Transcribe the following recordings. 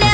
get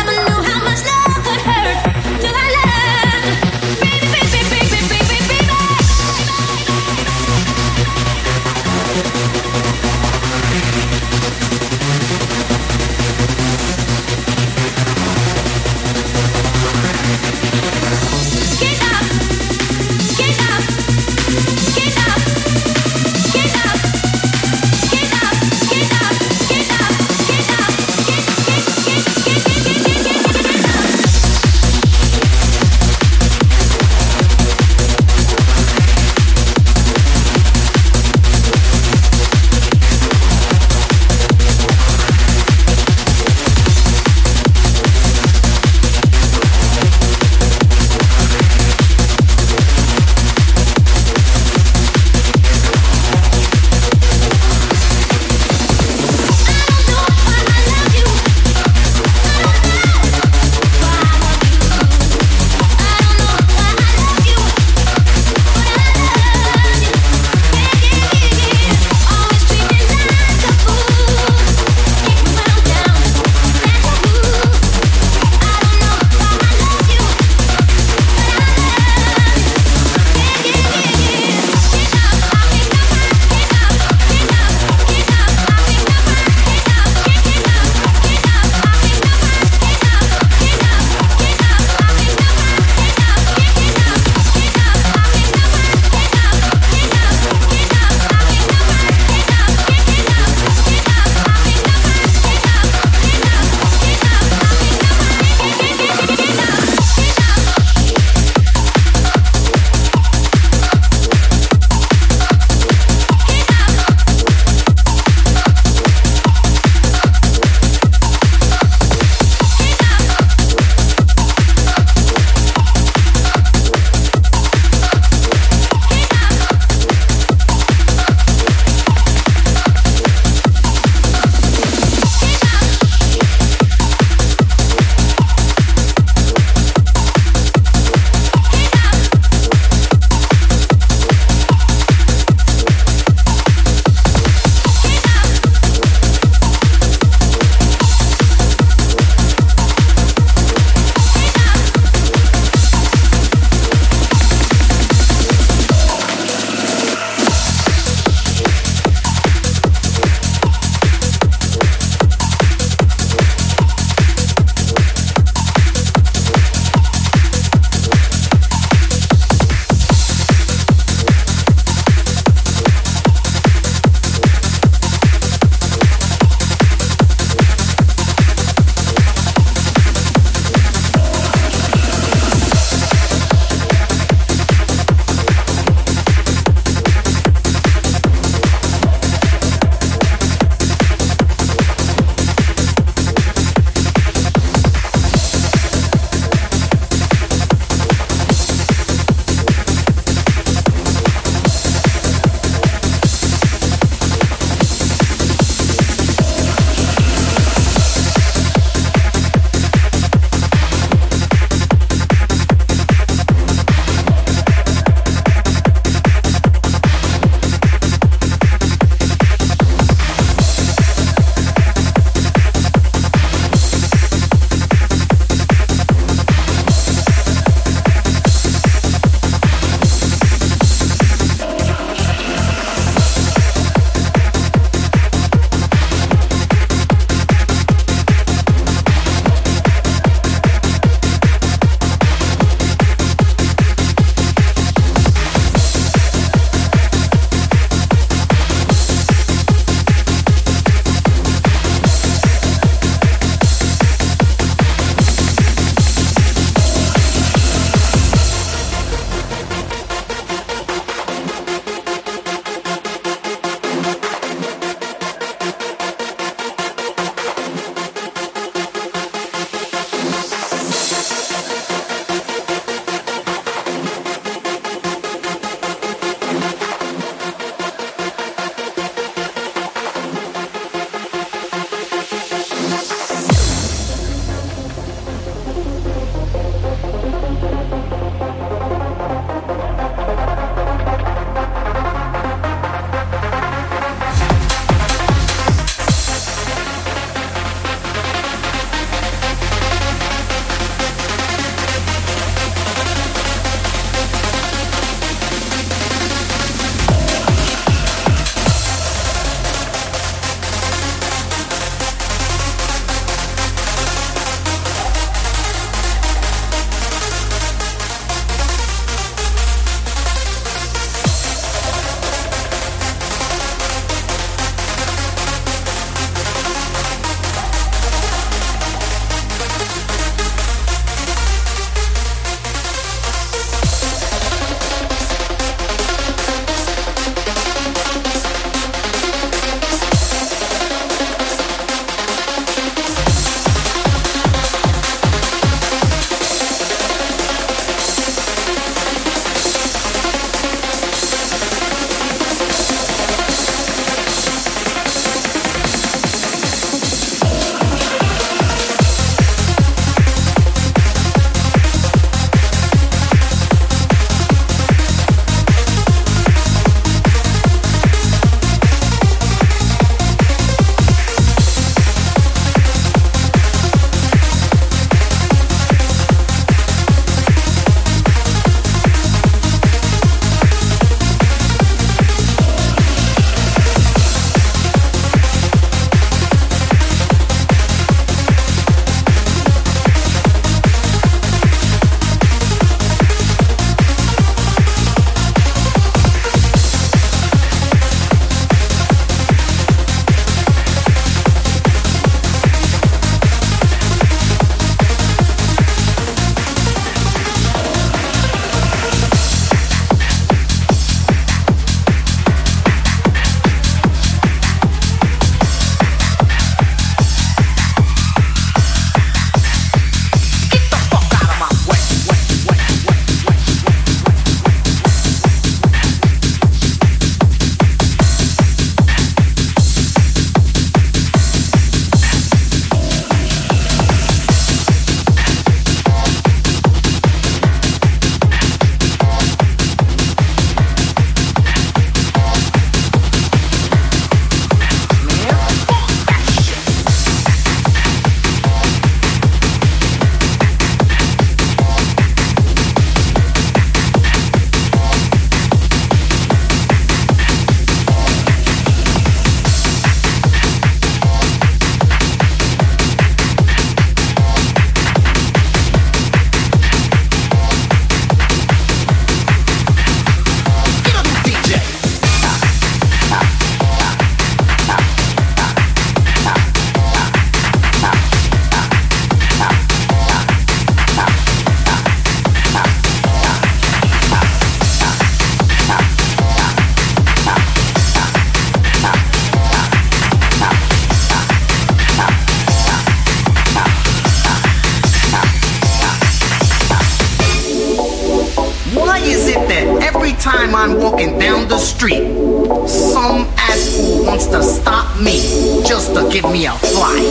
wants to stop me just to give me a fly.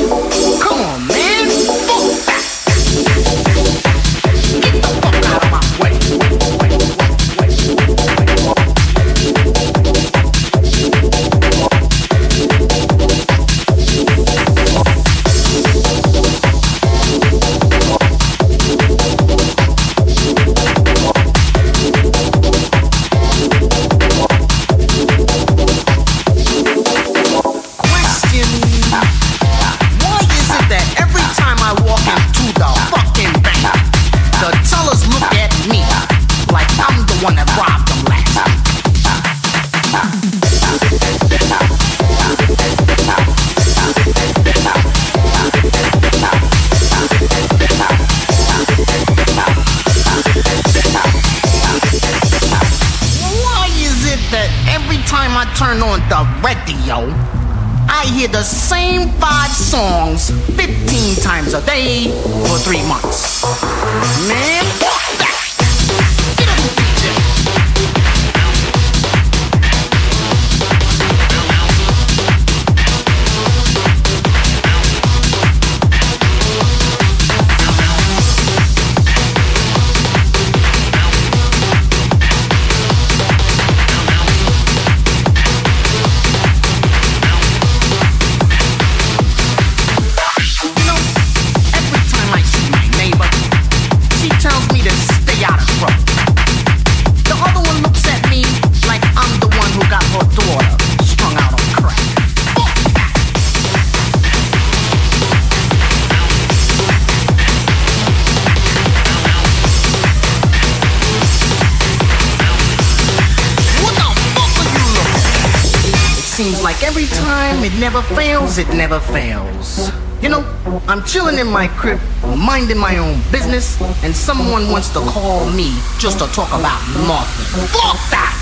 Come on, It never fails. You know, I'm chilling in my crib, minding my own business, and someone wants to call me just to talk about nothing. Fuck that!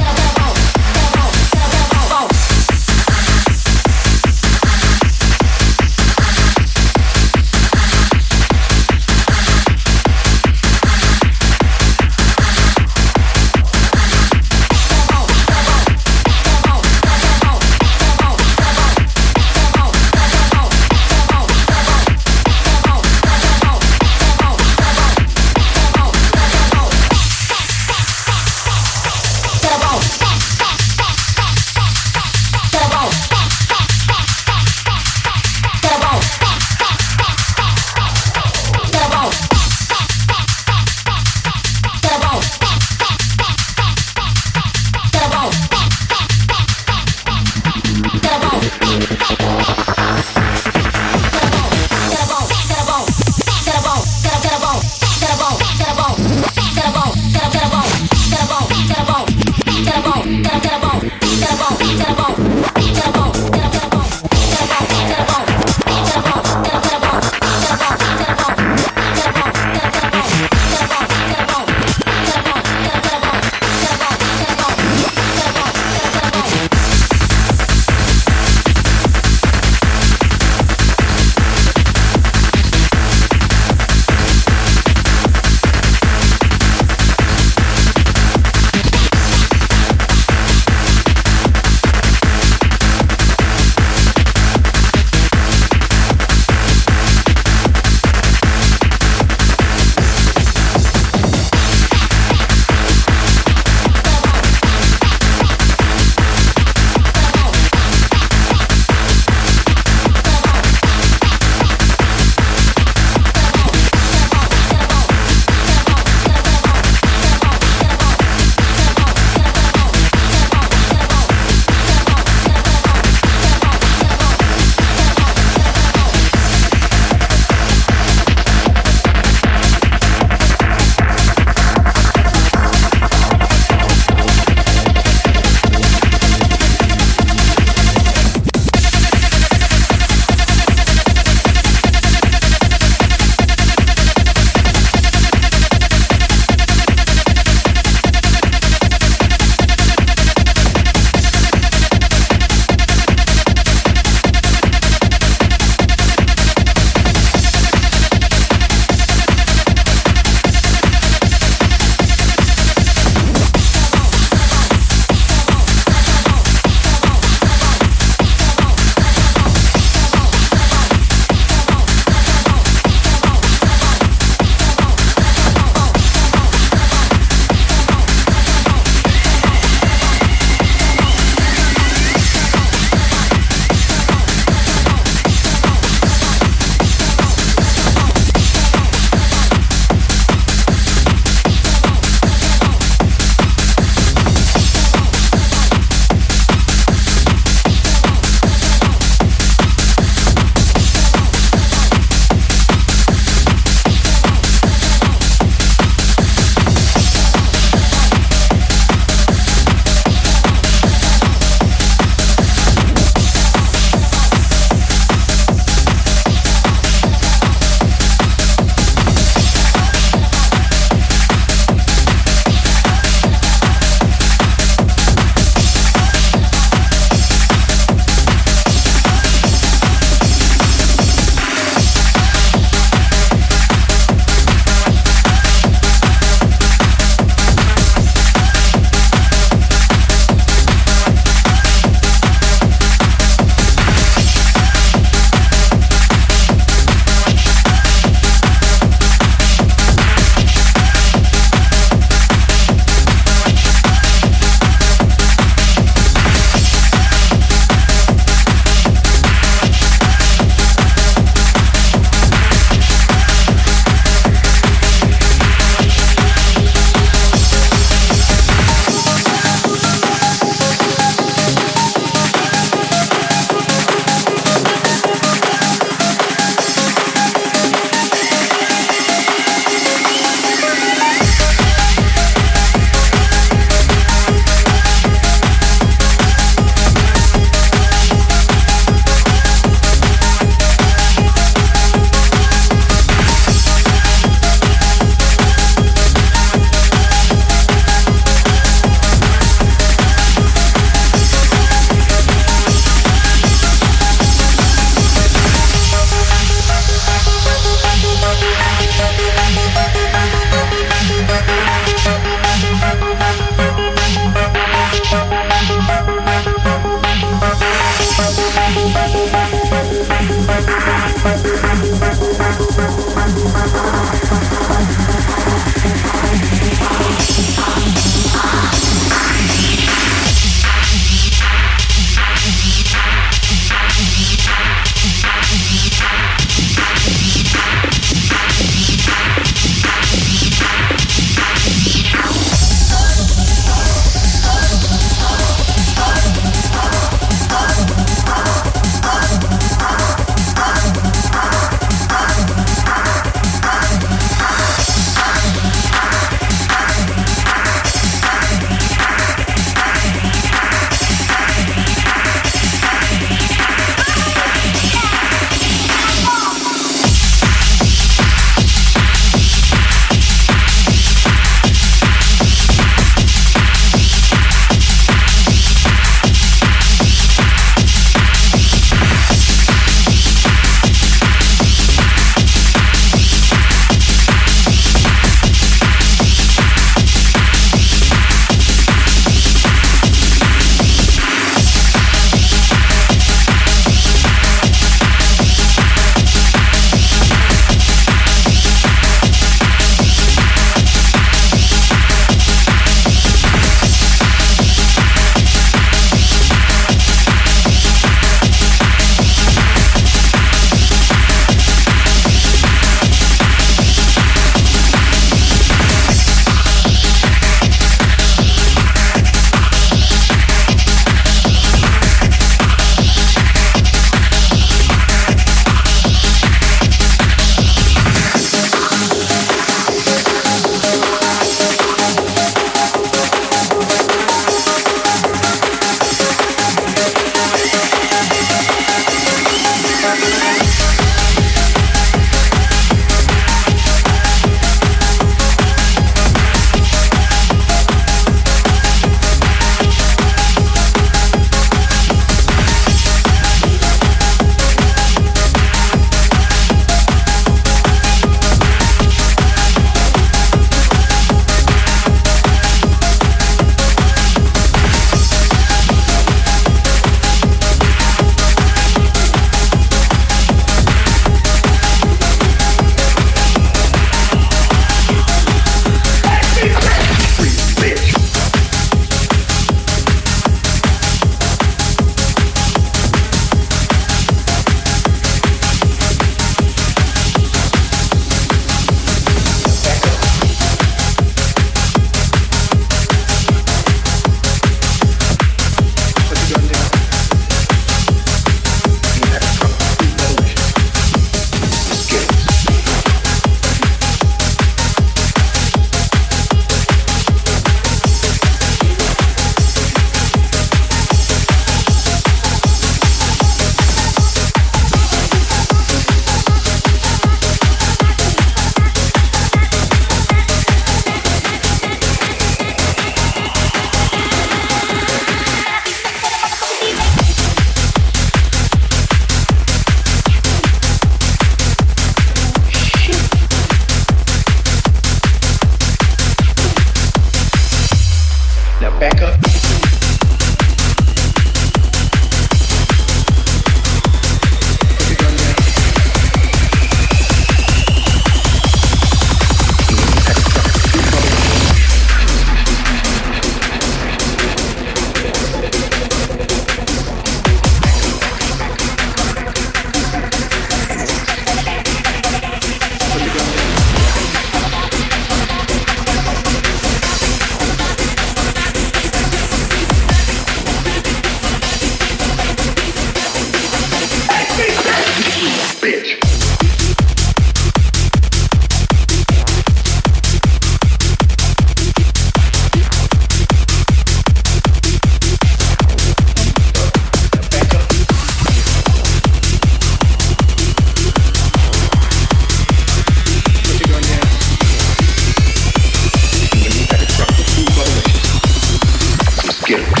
Fuck it.